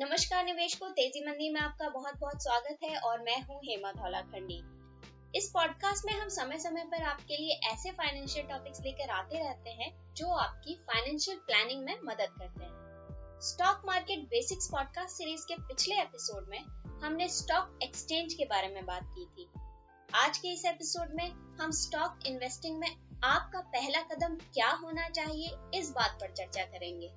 नमस्कार निवेश को तेज़ी मंदी में आपका बहुत बहुत स्वागत है और मैं हूँ हेमा धौला खंडी इस पॉडकास्ट में हम समय समय पर आपके लिए ऐसे फाइनेंशियल टॉपिक्स लेकर आते रहते हैं जो आपकी फाइनेंशियल प्लानिंग में मदद करते हैं। Stock market basics podcast series के पिछले एपिसोड में हमने स्टॉक एक्सचेंज के बारे में बात की थी। आज के इस एपिसोड में हम स्टॉक इन्वेस्टिंग में आपका पहला कदम क्या होना चाहिए इस बात पर चर्चा करेंगे।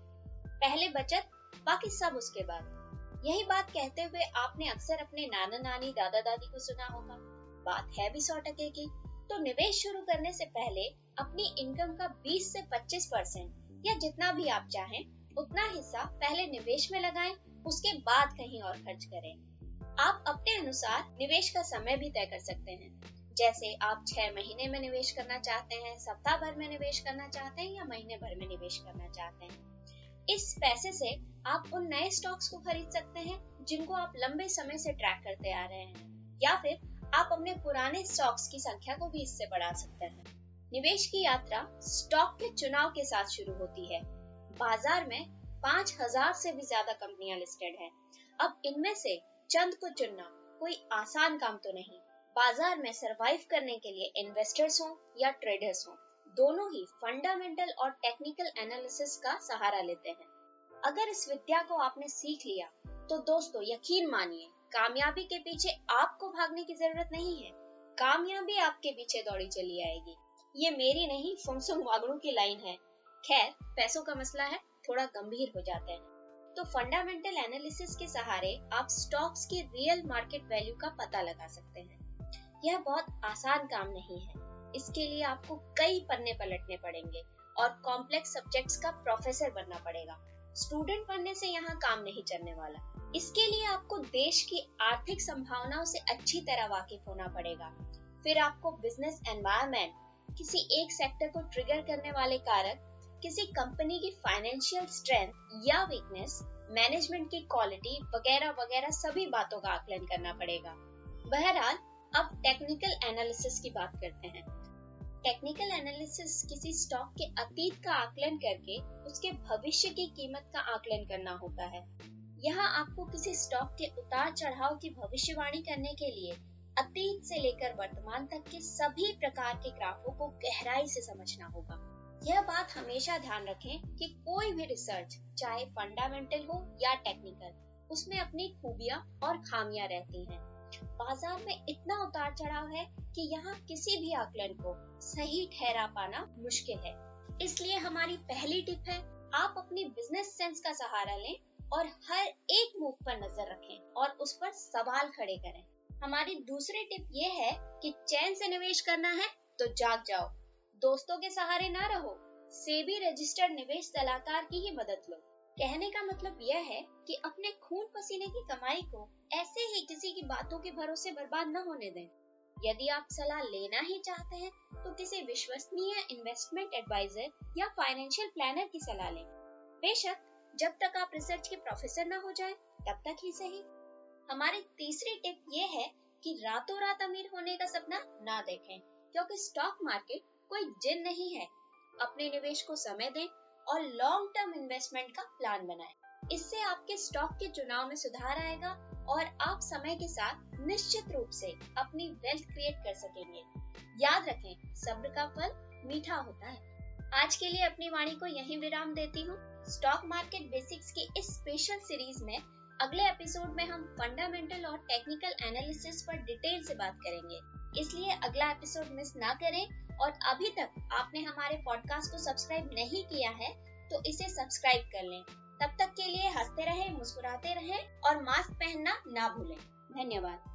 पहले बचत बाकी सब उसके बाद। यही बात कहते हुए आपने अक्सर अपने नाना नानी, दादा दादी को सुना होगा। बात है भी सौ टके की। तो निवेश शुरू करने से पहले अपनी इनकम का 20 से 25 परसेंट या जितना भी आप चाहें, उतना हिस्सा पहले निवेश में लगाएँ, उसके बाद कहीं और खर्च करें। आप अपने अनुसार निवेश का समय भी तय कर सकते हैं। जैसे आप छह महीने में निवेश करना चाहते हैं, सप्ताह भर में निवेश करना चाहते हैं या महीने भर में निवेश करना चाहते हैं। इस पैसे से आप उन नए स्टॉक्स को खरीद सकते हैं, जिनको आप लंबे समय से ट्रैक करते आ रहे हैं, या फिर आप अपने पुराने स्टॉक्स की संख्या को भी इससे बढ़ा सकते हैं। निवेश की यात्रा स्टॉक के चुनाव के साथ शुरू होती है। बाज़ार में पाँच हज़ार से भी ज़्यादा कंपनियाँ लिस्टेड हैं। अब इनमें से चंद को चुनना कोई आसान काम तो नहीं। बाज़ार में सरवाइव करने के लिए इन्वेस्टर्स हो या ट्रेडर्स हो, दोनों ही फंडामेंटल और टेक्निकल एनालिसिस का सहारा लेते हैं। अगर इस विद्या को आपने सीख लिया तो दोस्तों, यकीन मानिए, कामयाबी के पीछे आपको भागने की ज़रूरत नहीं है। कामयाबी आपके पीछे दौड़ी चली आएगी। ये मेरी नहीं, फुमसुम वागड़ू की लाइन है। खैर, पैसों का मसला है, थोड़ा गंभीर हो जाते हैं। तो फंडामेंटल एनालिसिस के सहारे आप स्टॉक्स की रियल मार्केट वैल्यू का पता लगा सकते हैं। यह बहुत आसान काम नहीं है। इसके लिए आपको कई पन्ने पलटने पड़ेंगे और कॉम्प्लेक्स सब्जेक्ट्स का प्रोफेसर बनना पड़ेगा। स्टूडेंट बनने से यहाँ काम नहीं चलने वाला। इसके लिए आपको देश की आर्थिक संभावनाओं से अच्छी तरह वाकिफ होना पड़ेगा। फिर आपको बिज़नेस एनवायरमेंट किसी एक सेक्टर को ट्रिगर करने वाले कारक, किसी कंपनी की फाइनेंशियल स्ट्रेंथ या वीकनेस मैनेजमेंट की क्वालिटी वगैरह वगैरह सभी बातों का आकलन करना पड़ेगा। बहरहाल, अब टेक्निकल एनालिसिस की बात करते हैं। टेक्निकल एनालिसिस किसी स्टॉक के अतीत का आकलन करके उसके भविष्य की कीमत का आकलन करना होता है। यहाँ आपको किसी स्टॉक के उतार चढ़ाव की भविष्यवाणी करने के लिए अतीत से लेकर वर्तमान तक के सभी प्रकार के ग्राफों को गहराई से समझना होगा। यह बात हमेशा ध्यान रखें कि कोई भी रिसर्च चाहे फंडामेंटल हो या टेक्निकल उसमें अपनी खूबियाँ और खामियाँ रहती हैं। बाज़ार में इतना उतार चढ़ाव है कि यहाँ किसी भी आकलन को सही ठहरा पाना मुश्किल है। इसलिए हमारी पहली टिप है, आप अपनी बिज़नेस सेंस का सहारा लें और हर एक मूव पर नज़र रखें और उस पर सवाल खड़े करें। हमारी दूसरी टिप ये है कि चैन से निवेश करना है तो जाग जाओ। दोस्तों के सहारे ना रहो, सेबी रजिस्टर्ड निवेश सलाहकार की ही मदद लो। कहने का मतलब यह है कि अपने खून पसीने की कमाई को ऐसे ही किसी की बातों के भरोसे बर्बाद न होने दें। यदि आप सलाह लेना ही चाहते हैं तो किसी विश्वसनीय इन्वेस्टमेंट एडवाइजर या फाइनेंशियल प्लानर की सलाह लें। बेशक जब तक आप रिसर्च के प्रोफेसर न हो जाएँ, तब तक ही सही। हमारी तीसरी टिप ये है कि रातों रात अमीर होने का सपना ना देखें क्योंकि स्टॉक मार्केट कोई जिन नहीं है। अपने निवेश को समय दें और लॉन्ग टर्म इन्वेस्टमेंट का प्लान बनाएँ। इससे आपके स्टॉक के चुनाव में सुधार आएगा और आप समय के साथ निश्चित रूप से अपनी वेल्थ क्रिएट कर सकेंगे। याद रखें, सब्र का फल मीठा होता है। आज के लिए अपनी वाणी को यहीं विराम देती हूँ। स्टॉक मार्केट बेसिक्स की इस स्पेशल सीरीज़ में अगले एपिसोड में हम फंडामेंटल और टेक्निकल एनालिसिस पर डिटेल से बात करेंगे। इसलिए अगला एपिसोड मिस ना करें। और अभी तक आपने हमारे पॉडकास्ट को सब्सक्राइब नहीं किया है तो इसे सब्सक्राइब कर लें। तब तक के लिए हँसते रहें, मुस्कुराते रहें और मास्क पहनना ना भूलें। धन्यवाद।